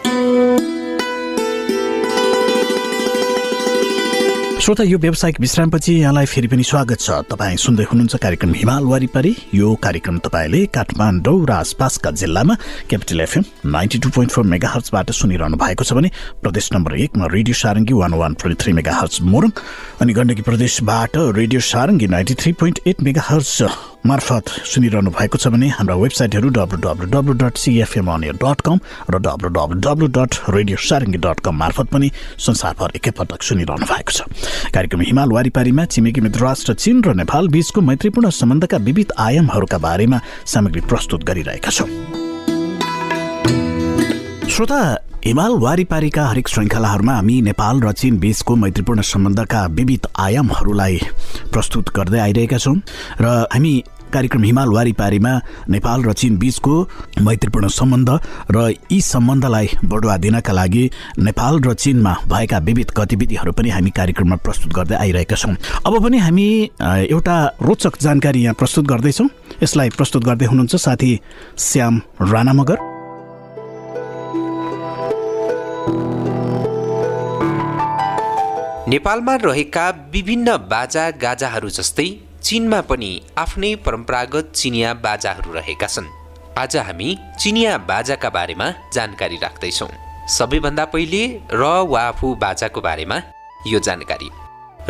श्रोता यो व्यावसायिक विश्रामपछि यहाँलाई फेरि पनि स्वागत छ। तपाईँ सुन्दै हुनुहुन्छ कार्यक्रम हिमाल वारिपारी। यो कार्यक्रम तपाईँले काठमाडौँ र आसपासका जिल्लामा Capital FM ninety two point four mega हर्चबाट सुनिरहनु भएको छ भने प्रदेश नम्बर एकमा radio Sarangi one one point three megahertz Morang अनि गण्डकी प्रदेशबाट radio Sarangi ninety three point eight megahertz मार्फत सुनिरहनु भएको छ भने हाम्रा वेबसाइटहरू W W W dot CFM on air dot com र W W W dot radio Sarangi dot com मार्फत पनि संसारभर एकैपटक सुनिरहनु भएको छ। कार्यक्रम हिमाल वारिपारीमा छिमेकी मित्र राष्ट्र चीन र नेपाल बीचको मैत्रीपूर्ण सम्बन्धका विविध आयामहरूका बारेमा सामग्री प्रस्तुत गरिरहेका छौँ। श्रोता हिमाल वारिपारीका हरेक श्रृङ्खलाहरूमा हामी नेपाल र चीन बीचको मैत्रीपूर्ण सम्बन्धका विविध आयामहरूलाई प्रस्तुत गर्दै आइरहेका छौँ र हामी कार्यक्रम हिमाल वारिपारीमा नेपाल र चीन बीचको मैत्रीपूर्ण सम्बन्ध र यी सम्बन्धलाई बढुवा दिनका लागि नेपाल र चीनमा भएका विविध गतिविधिहरू पनि हामी कार्यक्रममा प्रस्तुत गर्दै आइरहेका छौँ। अब पनि हामी एउटा रोचक जानकारी यहाँ प्रस्तुत गर्दैछौँ। यसलाई प्रस्तुत गर्दै हुनुहुन्छ साथी श्याम राणा मगर नेपालमा रहेका विभिन्न बाजा गाजाहरू जस्तै चीनमा पनि आफ्नै परम्परागत चिनिया बाजाहरू रहेका छन्। आज हामी चिनिया बाजाका बारेमा जानकारी राख्दैछौँ। सबैभन्दा पहिले र वाफु बाजाको बारेमा यो जानकारी।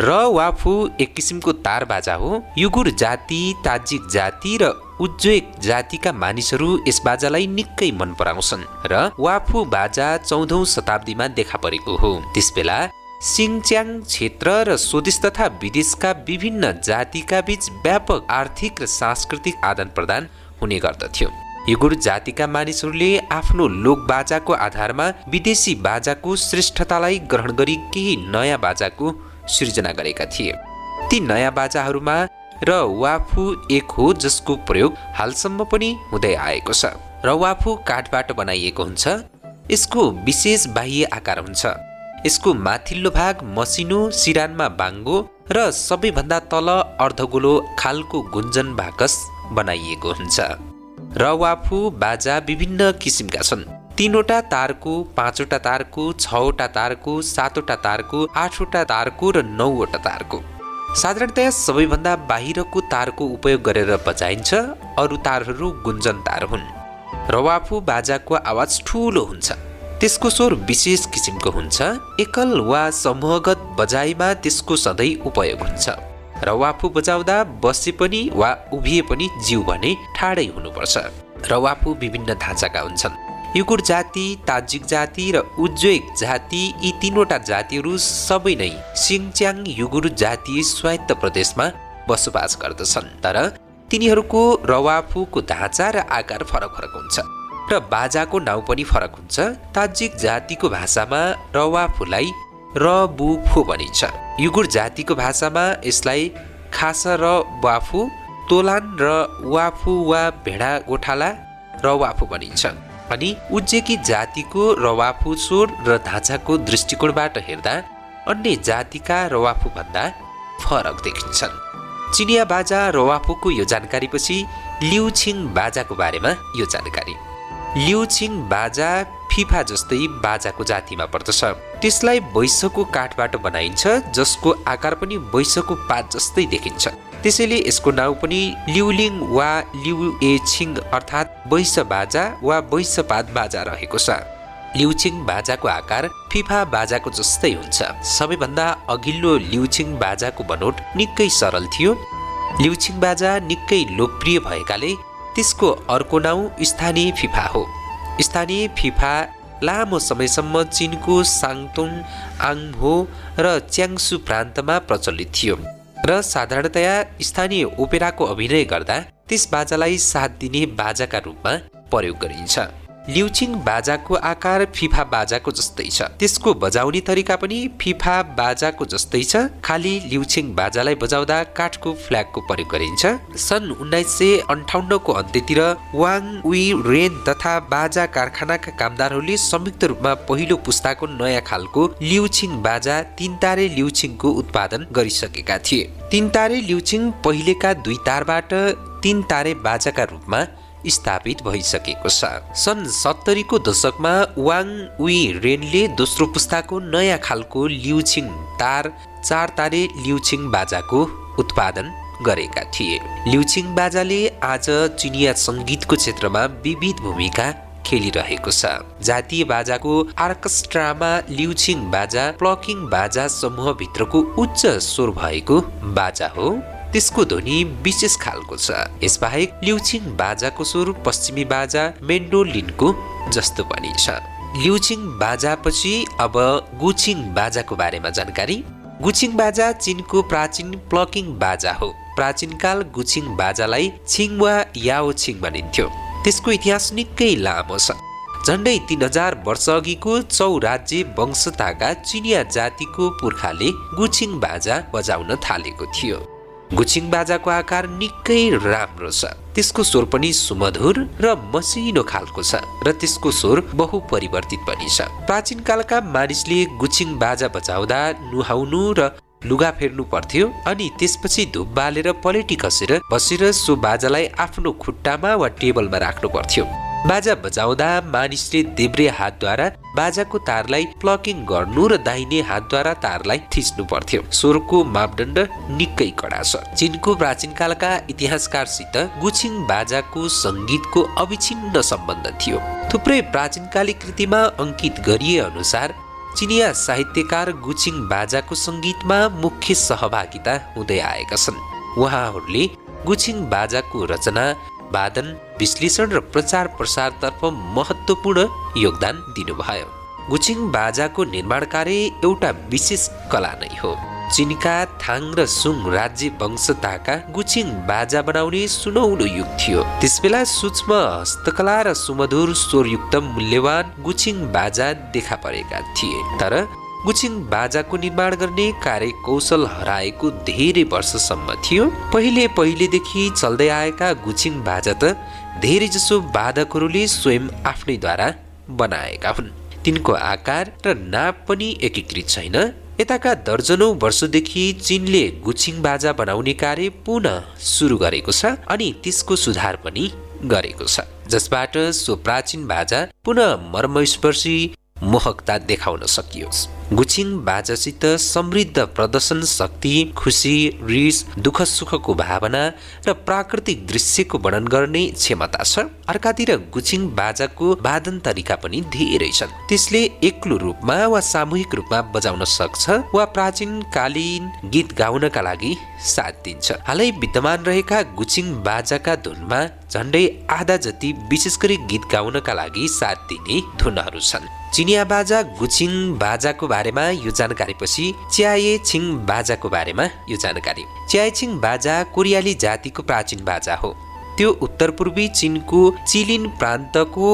र वाफु एक किसिमको तार बाजा हो। युगुर जाति ताजिक जाति र उज्वेक जातिका मानिसहरू यस बाजालाई निकै मन पराउँछन् र वाफु बाजा चौधौँ शताब्दीमा देखा परेको हो। त्यसबेला सिङच्याङ क्षेत्र र स्वदेश तथा विदेशका विभिन्न जातिका बीच व्यापक आर्थिक र सांस्कृतिक आदान प्रदान हुने गर्दथ्यो। युगुर जातिका मानिसहरूले आफ्नो लोक बाजाको आधारमा विदेशी बाजाको श्रेष्ठतालाई ग्रहण गरी केही नयाँ बाजाको सृजना गरेका थिए। ती नयाँ बाजाहरूमा र वाफु एक हो जसको प्रयोग हालसम्म पनि हुँदै आएको छ। र वाफु काठबाट बनाइएको हुन्छ। यसको विशेष बाह्य आकार हुन्छ। यसको माथिल्लो भाग मसिनो सिरानमा बाङ्गो र सबैभन्दा तल अर्धगोलो खालको गुन्जन बाकस बनाइएको हुन्छ। रवाफु बाजा विभिन्न किसिमका छन्। तिनवटा तारको पाँचवटा तारको छवटा तारको सातवटा तारको आठवटा तारको र नौवटा तारको। साधारणतया सबैभन्दा बाहिरको तारको उपयोग गरेर बजाइन्छ। अरू तारहरू गुन्जन तार हुन्। रवाफु बाजाको आवाज ठुलो हुन्छ। त्यसको स्वर विशेष किसिमको हुन्छ। एकल वा समूहगत बजाइमा त्यसको सधैँ उपयोग हुन्छ। रवाफु बजाउँदा बसे पनि वा उभिए पनि जिउ भने ठाडै हुनुपर्छ। रवाफु विभिन्न ढाँचाका हुन्छन्। युकुर जाति ताजिक जाति र उज्वेक जाति यी तिनवटा जातिहरू सबै नै सिङच्याङ युगुर जातीय स्वायत्त प्रदेशमा बसोबास गर्दछन्। तर तिनीहरूको रवाफुको ढाँचा र आकार फरक फरक हुन्छ। र बाजाको नाउँ पनि फरक हुन्छ। ताजिक जातिको भाषामा रवाफुलाई रबुफो भनिन्छ। युगुर जातिको भाषामा यसलाई खास र वाफु तोलान र वाफु वा भेडा गोठाला र वाफु भनिन्छ। अनि उज्जेकी जातिको रवाफु स्वर र ढाँचाको दृष्टिकोणबाट हेर्दा अन्य जातिका रवाफु भन्दा फरक देखिन्छन्। चिनिया बाजा रवाफुको यो जानकारीपछि लिउछिङ बाजाको बारेमा यो जानकारी। लिउछिङ बाजा फिफा जस्तै बाजाको जातिमा पर्दछ। त्यसलाई वैशको काठबाट बनाइन्छ जसको आकार पनि वैशको पात जस्तै देखिन्छ। त्यसैले यसको नाउँ पनि लिउलिङ वा लिउ एछिङ अर्थात् वैश बाजा वा वैशपात बाजा रहेको छ। लिउछिङ बाजाको आकार फिफा बाजाको जस्तै हुन्छ। सबैभन्दा अघिल्लो लिउछिङ बाजाको बनोट निकै सरल थियो। लिउछिङ बाजा निकै लोकप्रिय भएकाले त्यसको अर्को नाउँ स्थानीय फिफा हो। स्थानीय फिफा लामो समयसम्म चिनको साङतोङ आङभो र च्याङ्सु प्रान्तमा प्रचलित थियो र साधारणतया स्थानीय ओपेराको अभिनय गर्दा त्यस बाजालाई साथ दिने बाजाका रूपमा प्रयोग गरिन्छ। लिउचिङ बाजाको आकार फिफा बाजाको जस्तै छ। त्यसको बजाउने तरिका पनि फिफा बाजाको जस्तै छ। खालि लिउचिङ बाजालाई बजाउँदा काठको फ्ल्यागको प्रयोग गरिन्छ। सन् उन्नाइस सय अन्ठाउन्नको अन्त्यतिर वाङ उइ रेन तथा बाजा कारखानाका कामदारहरूले संयुक्त रूपमा पहिलो पुस्ताको नयाँ खालको लिउचिङ बाजा तिनतारे लिउचिङको उत्पादन गरिसकेका थिए। तिनतारे लिउचिङ पहिलेका दुई तारबाट तिन तारे बाजाका रूपमा स्थापित भइसकेको छ। सन् सत्तरीको दशकमा वाङ उइ रेनले दोस्रो पुस्ताको नयाँ खालको लिउछिङ तार चार तारे लिउछिङ बाजाको उत्पादन गरेका थिए। लिउछिङ बाजाले आज चिनिया सङ्गीतको क्षेत्रमा विविध भूमिका खेलिरहेको छ। जातीय बाजाको आर्केस्ट्रामा लिउछिङ बाजा प्लकिङ बाजा समूहभित्रको उच्च स्वर भएको बाजा हो। त्यसको ध्वनि विशेष खालको छ। यसबाहेक लिउछिङ बाजाको स्वर पश्चिमी बाजा मेन्डोलिनको जस्तो पनि छ लिउछिङ बाजापछि अब गुछिङ बाजाको बारेमा जानकारी। गुछिङ बाजा चिनको प्राचीन प्लकिङ बाजा हो। प्राचीनकाल गुछिङ बाजालाई छिङ वा याओ छिङ भनिन्थ्यो। त्यसको इतिहास निकै लामो छ। झन्डै तिन हजार वर्ष अघिको चौराज्य वंशताका चिनिया जातिको पुर्खाले गुछिङ बाजा बजाउन थालेको थियो। गुछिङ बाजाको आकार निकै राम्रो छ। त्यसको स्वर पनि सुमधुर र मसिनो खालको छ र त्यसको स्वर बहु परिवर्तित पनि छ। प्राचीन कालका मानिसले गुछिङ बाजा बजाउँदा नुहाउनु र लुगा फेर्नु पर्थ्यो अनि त्यसपछि धुप बालेर पलेटी कसेर बसेर सो बाजालाई आफ्नो खुट्टामा वा टेबलमा राख्नु पर्थ्यो। बाजा बजाउँदा मानिसले देब्रे हातद्वारा बाजाको तारलाई प्लकिङ गर्नु र दाहिने हातद्वारा तारलाई थिच्नु पर्थ्यो। स्वरको मापदण्ड निकै कडा छ। चिनको प्राचीन कालका इतिहासकारसित गुछिङ बाजाको सङ्गीतको अविच्छिन्न सम्बन्ध थियो। थुप्रै प्राचीनकाली कृतिमा अङ्कित गरिए अनुसार चिनिया साहित्यकार गुछिङ बाजाको सङ्गीतमा मुख्य सहभागिता हुँदै आएका छन्। उहाँहरूले गुछिङ बाजाको रचना वादन विश्लेषण र प्रचार प्रसारतर्फ महत्त्वपूर्ण योगदान दिनुभयो। गुछिङ बाजाको निर्माण कार्य एउटा विशेष कला नै हो। चिनका थाङ र सुङ राज्य वंशताका गुचिङ बाजा बनाउने सुनौलो युग थियो। त्यसबेला सूक्ष्म हस्तकला र सुमधुर स्वरयुक्त मूल्यवान गुचिङ बाजा देखा परेका थिए। तर गुचिङ बाजाको निर्माण गर्ने कार्य कौशल हराएको धेरै वर्षसम्म थियो। पहिले पहिलेदेखि चल्दै आएका गुचिङ बाजा त धेरैजसो वादकहरूले स्वयं आफ्नैद्वारा बनाएका हुन्। तिनको आकार र नाप पनि एकीकृत छैन। यताका दर्जनौ वर्षदेखि चीनले गुचिङ बाजा बनाउने कार्य पुनः सुरु गरेको छ अनि त्यसको सुधार पनि गरेको छ। जसबाट सो प्राचीन बाजा पुनः मर्मस्पर्शी मोहकता देखाउन सकियोस्। गुचिङ बाजासित समृद्ध प्रदर्शन शक्ति खुसी रिस दुःख सुखको भावना र प्राकृतिक दृश्यको वर्णन गर्ने क्षमता छ। अर्कातिर गुचिङ बाजाको वादन तरिका पनि धेरै छन्। त्यसले एक्लो रूपमा वा सामूहिक रूपमा बजाउन सक्छ वा प्राचीन कालीन गीत गाउनका लागि साथ दिन्छ। हालै विद्यमान रहेका गुचिङ बाजाका धुनमा झन्डै आधा जति विशेष गरी गीत गाउनका लागि साथ दिने धुनहरू छन्। चिनिया बाजा गुचिङ बाजाको बारेमा यो जानकारी पछि च्याए छिङ बाजाको बारेमा यो जानकारी। च्याए छिङ बाजा कोरियाली जातिको प्राचीन बाजा हो। त्यो उत्तर पूर्वी चिनको चिलिन प्रान्तको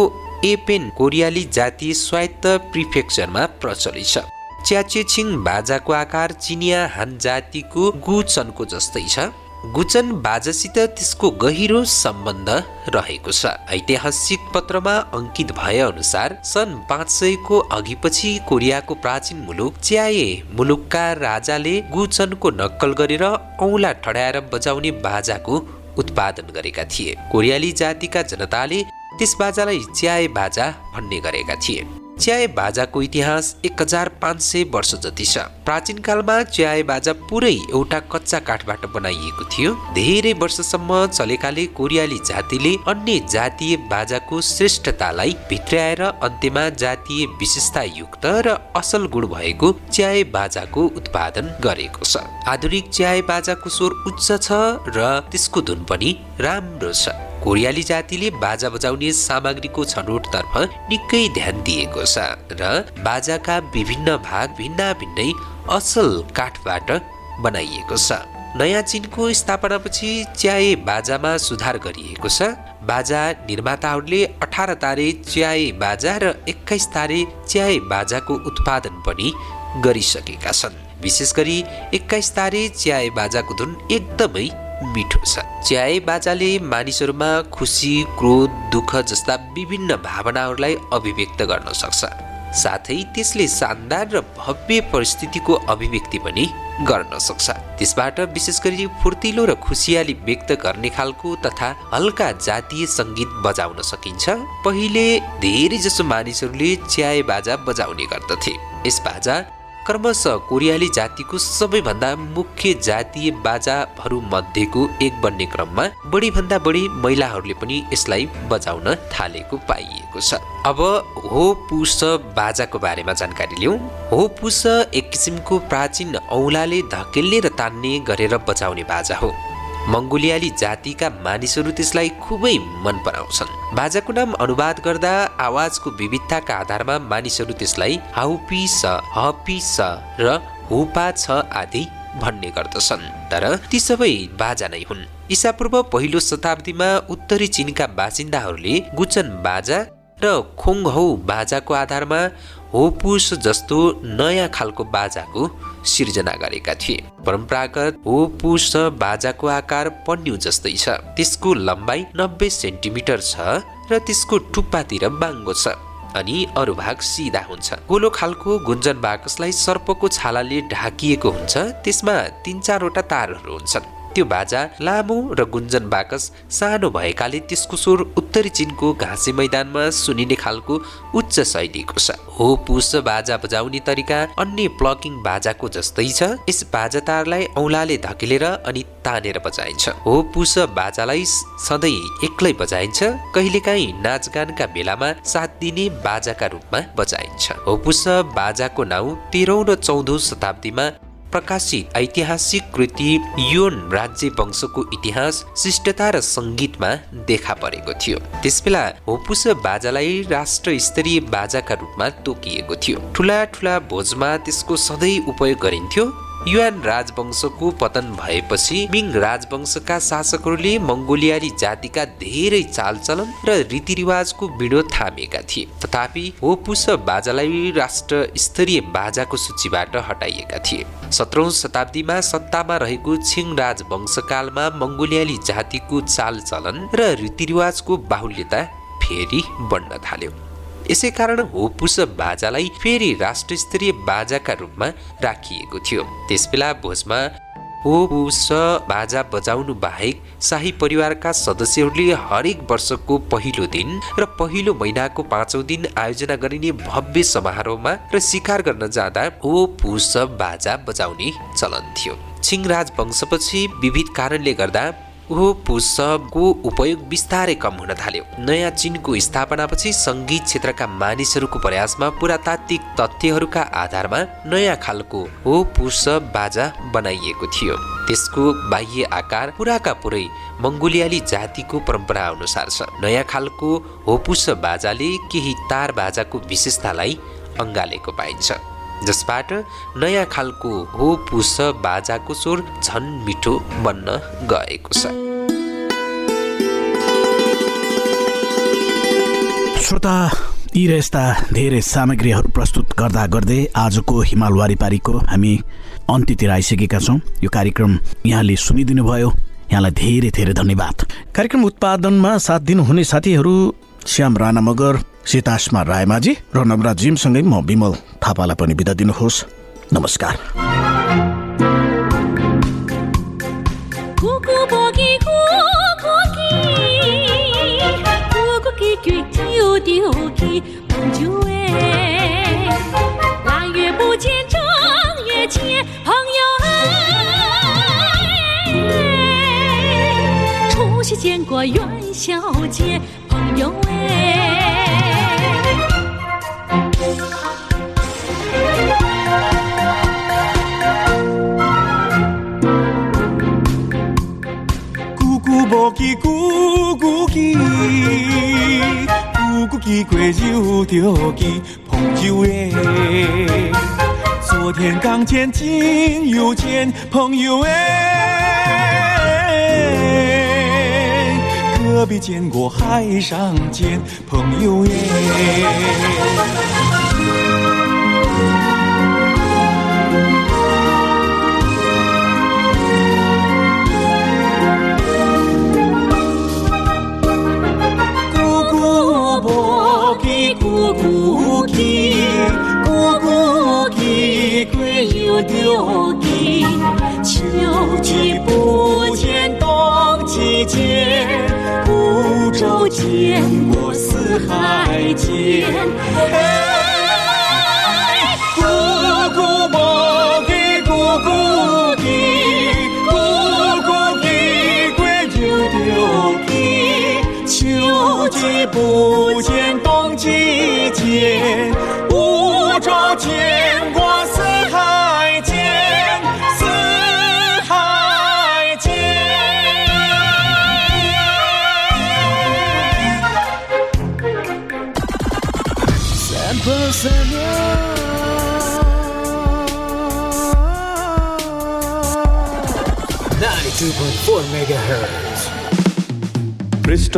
एपेन कोरियाली जातीय स्वायत्त प्रिफेक्चरमा प्रचलित छ। च्याचे छिङ बाजाको आकार चिनिया हान जातिको गुचनको जस्तै छ। गुचन बाजासित त्यसको गहिरो सम्बन्ध रहेको छ। ऐतिहासिक पत्रमा अङ्कित भए अनुसार सन् पाँच सयको अघिपछि कोरियाको प्राचीन मुलुक च्याए मुलुकका राजाले गुचनको नक्कल गरेर औला ठड्याएर बजाउने बाजाको उत्पादन गरेका थिए। कोरियाली जातिका जनताले त्यस बाजालाई च्याए बाजा भन्ने गरेका थिए। च्याए बाजाको इतिहास एक हजार पाँच सय वर्ष जति छ। प्राचीन कालमा च्याए बाजा पुरै एउटा कच्चा काठबाट बनाइएको थियो। धेरै वर्षसम्म चलेकाले कोरियाली जातिले अन्य जातीय बाजाको श्रेष्ठतालाई भित्र्याएर अन्त्यमा जातीय विशेषता युक्त र असल गुण भएको च्याए बाजाको उत्पादन गरेको छ। आधुनिक च्याए बाजाको स्वर उच्च छ र त्यसको धुन पनि राम्रो छ। कोरियाली जातिले बाजा बजाउने सामग्रीको छनौटतर्फ निकै ध्यान दिएको छ र बाजाका विभिन्न भाग भिन्न भिन्नै असल काठबाट बनाइएको छ। नयाँ चिनको स्थापनापछि च्याए बाजामा सुधार गरिएको छ। बाजा निर्माताहरूले अठार तारे च्याए बाजा र एक्काइस तारे च्याए बाजाको उत्पादन पनि गरिसकेका छन्। विशेष गरी एक्काइस तारे च्याए बाजाको धुन एकदमै मिठो छ। च्याए बाजाले मानिसहरूमा खुसी क्रोध दुःख जस्ता विभिन्न भावनाहरूलाई अभिव्यक्त गर्न सक्छ। साथै त्यसले शानदार र भव्य परिस्थितिको अभिव्यक्ति पनि गर्न सक्छ। त्यसबाट विशेष गरी फुर्तिलो र खुसियाली व्यक्त गर्ने खालको तथा हल्का जातीय सङ्गीत बजाउन सकिन्छ। पहिले धेरै जसो मानिसहरूले च्याए बाजा बजाउने गर्दथे। यस बाजा क्रमशः कोरियाली जातिको सबैभन्दा मुख्य जातीय बाजाहरू मध्येको एक बन्ने क्रममा बढीभन्दा बढी महिलाहरूले पनि यसलाई बजाउन थालेको पाइएको छ। अब हो पुस बाजाको बारेमा जानकारी लिउँ। हो पुस एक किसिमको प्राचीन औलाले धकेल्ने र तान्ने गरेर बजाउने बाजा हो। मङ्गोलियाली जातिका मानिसहरू त्यसलाई खुबै मन पराउँछन्। बाजाको नाम अनुवाद गर्दा आवाजको विविधताका आधारमा मानिसहरू त्यसलाई हाउपी स हपी स र हुपा छ आदि भन्ने गर्दछन्। तर ती सबै बाजा नै हुन्। ईसापूर्व पहिलो शताब्दीमा उत्तरी चिनका बासिन्दाहरूले गुचन बाजा र खोङहौ बाजाको आधारमा होपुस जस्तो नयाँ खालको बाजाको सिर्जना गरेका थिए। परम्परागत होपुस बाजाको आकार पन्यु जस्तै छ। त्यसको लम्बाइ नब्बे सेन्टिमिटर छ र त्यसको टुप्पातिर बाङ्गो छ अनि अरू भाग सिधा हुन्छ। गोलो खालको गुन्जन बाकसलाई सर्पको छालाले ढाकिएको हुन्छ। त्यसमा तिन चारवटा तारहरू हुन्छन्। त्यो बाजा लामो र गुन्जन बाकस सानो भएकाले त्यसको स्वर उत्तरी चिनको घाँसे मैदानमा सुनिने खालको उच्च शैलीको छ। हो पुस बाजा बजाउने तरिका अन्य प्लकिङ बाजाको जस्तै छ। यस बाजा तारलाई औलाले धकेलेर अनि तानेर बजाइन्छ। हो पुस बाजालाई सधैँ एक्लै बजाइन्छ। कहिलेकाहीँ नाचगानका बेलामा साथ दिने बाजाका रूपमा बजाइन्छ। हो पुस बाजाको नाउँ तेह्रौँ र चौधौँ शताब्दीमा प्रकाशित ऐतिहासिक कृति योन राज्य वंशको इतिहास शिष्टता र सङ्गीतमा देखा परेको थियो। त्यसबेला होपुस बाजालाई राष्ट्र स्तरीय बाजाका रूपमा तोकिएको थियो। ठुला ठुला भोजमा त्यसको सधैँ उपयोग गरिन्थ्यो। युआन राजवंशको पतन भएपछि मिङ राजवंशका शासकहरूले मङ्गोलियाली जातिका धेरै चालचलन र रीतिरिवाजको विरोध थामेका थिए। तथापि होपुस बाजालाई राष्ट्र स्तरीय बाजाको सूचीबाट हटाइएका थिए। सत्रौं शताब्दीमा सत्तामा रहेको छिङ राजवंशकालमा मङ्गोलियाली जातिको चालचलन र रीतिरिवाजको बाहुल्यता फेरि बढ्न थाल्यो। यसै कारण होपुस बाजालाई फेरि राष्ट्र स्तरीय बाजाका रूपमा राखिएको थियो। त्यसबेला भोजमा होपुस बाजा बजाउनु बाहेक शाही परिवारका सदस्यहरूले हरेक वर्षको पहिलो दिन र पहिलो महिनाको पाँचौँ दिन आयोजना गरिने भव्य समारोहमा र शिकार गर्न जाँदा होपुस बाजा बजाउने चलन थियो। छिङ राजवंशपछि विविध कारणले गर्दा पुस्तकको उपयोग बिस्तारै कम हुन थाल्यो। नयाँ चिनको स्थापनापछि सङ्गीत क्षेत्रका मानिसहरूको प्रयासमा पुरातात्विक तथ्यहरूका आधारमा नयाँ खालको हो पुस्तक बाजा बनाइएको थियो। त्यसको बाह्य आकार पुराका पुरै मङ्गोलियाली जातिको परम्परा अनुसार छ। नयाँ खालको होपुस बाजाले केही तार बाजाको विशेषतालाई अँगालेको पाइन्छ। जसबाट नयाँ खालको हो पुस बाजाको स्वर झन मिठो बन्न गएको छ। श्रोता यी र यस्ता धेरै सामग्रीहरू प्रस्तुत गर्दा गर्दै आजको हिमाल वारिपारीको हामी अन्त्यतिर आइसकेका छौँ। यो कार्यक्रम यहाँले सुनिदिनु भयो यहाँलाई धेरै धेरै धन्यवाद। कार्यक्रम उत्पादनमा साथ दिनुहुने साथीहरू श्याम राणा मगर सीतासमा रायमाझी र नवरा जिमसँगै म विमल थापालाई पनि बिदा दिनुहोस् नमस्कार见过元宵节，朋友哎。 无记久久记，久久记过柔着记，朋友诶。昨天刚见，今又见，朋友诶。隔壁见过，海上见，朋友诶。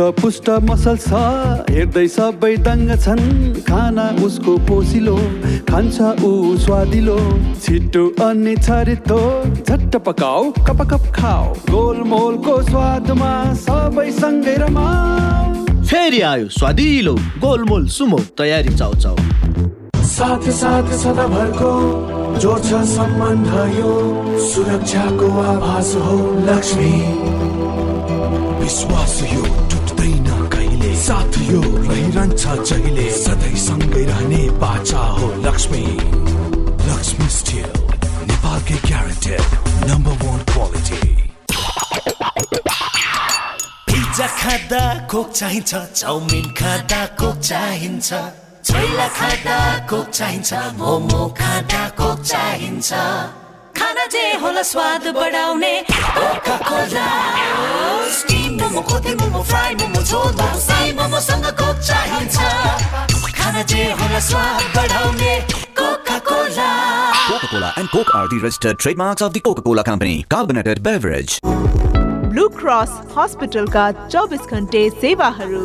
पृष्ठपुष्ट मसल छ। हेर्दै सबै दङ्ग छन्। खाना उसको पोसिलो खान्छ ऊ स्वादिलो। छिटो अनि छरितो झट्ट पकाऊ कप कप खाऊ। गोलमोलको स्वादमा सबै सँगै रमाऊ। फेरि आयो स्वादिलो गोलमोल सुमो तयारी चाउ चाउ साथ साथ सदाभरको जोड्छ सम्बन्ध यो सुरक्षाको आभास हो लक्ष्मी। विश्वास यो साथ यो रहिरहन्छ जहिले। सधैँ सँगै रहने बाचा हो लक्ष्मी। लक्ष्मी स्टिल नेपालकै guaranteed number one quality pizza खाँदा कोक चाहिन्छ चाउमिन खाँदा कोक चाहिन्छ। छैला खाँदा कोक चाहिन्छ मोमो खाँदा कोक चाहिन्छ। खाना जे होला स्वाद बढाउने। Coca Cola steam momo kothey momo fry momo jhol momo Sai मोमोसँग Coke चाहिन्छ। खाना जे होला स्वाद बढाउने Coca Cola Coca-Cola and Coke are the registered trademarks of the Coca-Cola Company. Carbonated beverage. Blue Cross हस्पिटलका चौबिस घन्टे सेवाहरू।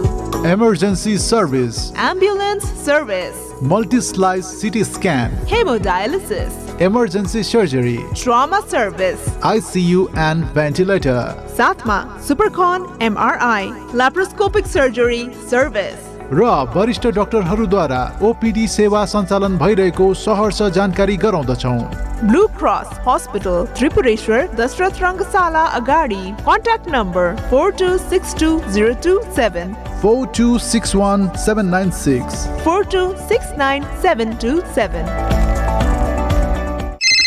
Emergency service ambulance service multislice CT scan haemodialysis emergency surgery trauma service ICU and ventilator साथमा सुपरकन MRI laparoscopic surgery service र वरिष्ठ डाक्टरहरूद्वारा OPD सेवा सञ्चालन भइरहेको सहर्ष जानकारी गराउँदछौँ Blue Cross hospital Tripureshwor Dasharath Rangashala अगाडि contact number four two six two zero two seven four two six one seven nine six four two six nine seven two seven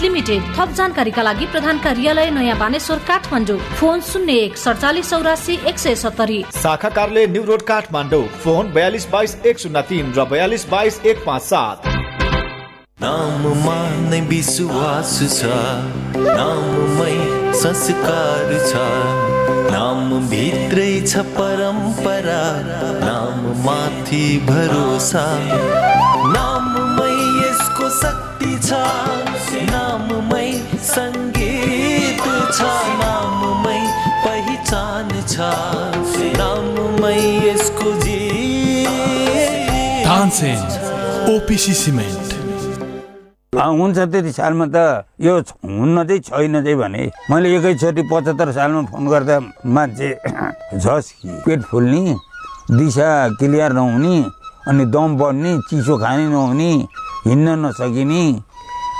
limited थप जानकारीका लागि प्रधान कार्यालय नयाँ बानेश्वर काठमाडौँ। फोन शून्य एक सडचालिस चौरासी एक सय सत्तरी। शाखा कार्यालय न्यू रोड काठमाडौँ। फोन बयालिस बाइस एक शून्य तिन र बयालिस बाइस एक पाँच सात। नाममा नै विश्वास छ। नाममै संस्कार छ। नाम भित्रै छ परम्परा। नाम माथि भरोसा। नाममै यसको शक्ति छ। नाममै सङ्गीत छ नाममै पहिचान छ। नाममै यसको जी ओपिसी सिमेन्ट। हुन्छ त्यति सालमा त यो हुन्न चाहिँ छैन चाहिँ भने मैले एकैचोटि पचहत्तर सालमा फोन गर्दा मान्छे झस् कि पेट फुल्ने दिशा क्लियर नहुने अनि दम बढ्ने चिसो खाने नहुने हिँड्न नसकिने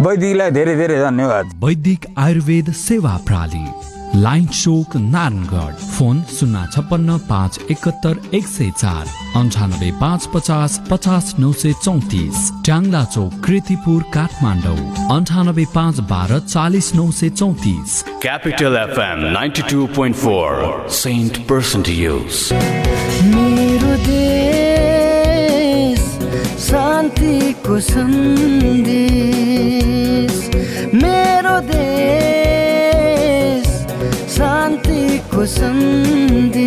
वैदिकलाई धेरै धेरै धन्यवाद वैदिक आयुर्वेद सेवा प्रणाली लाइन चोक नारायणगढ फोन शून्य छप्पन्न पाँच एकहत्तर एक सय चार अन्ठानब्बे पाँच पचास पचास नौ सय चौतिस ट्याङ्ला चौक कृतिपुर काठमाडौँ अन्ठानब्बे पाँच बाह्र चालिस नौ सय चौतिस Capital FM 92.4 Saint Person to Use. मेरो देश शान्तिको सन्देश मेरो देश शान्तिको सन्देश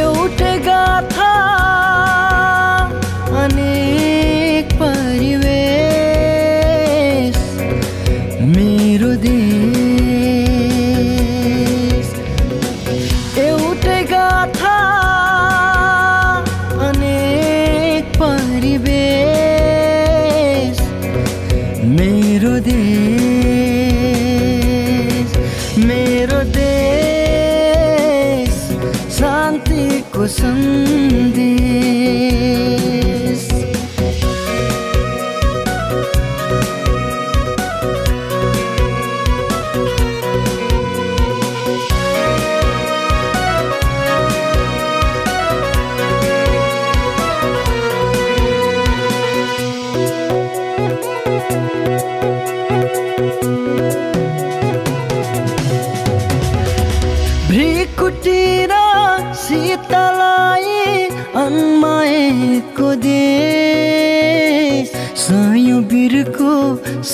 एउटै गाथा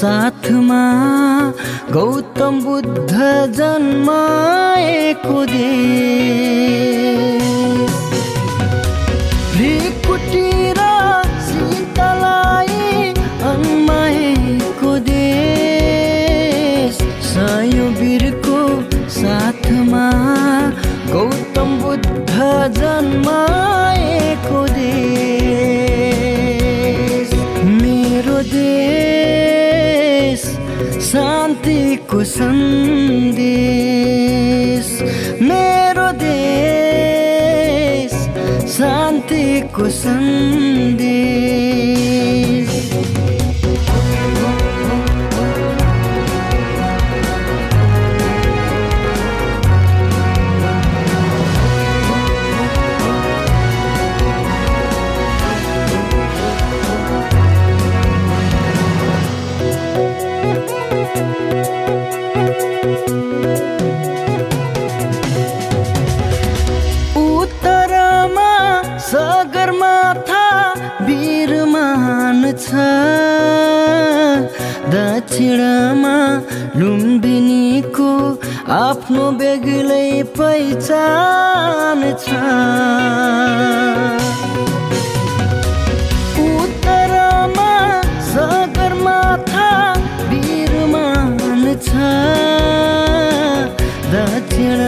साथमा गौतम बुद्ध जन्माएको देश शान्तिको सन्देश आफ्नो बेग्लै पहिचान छ। उत्तरमा सगरमाथा बिरुमान छ। दक्षिण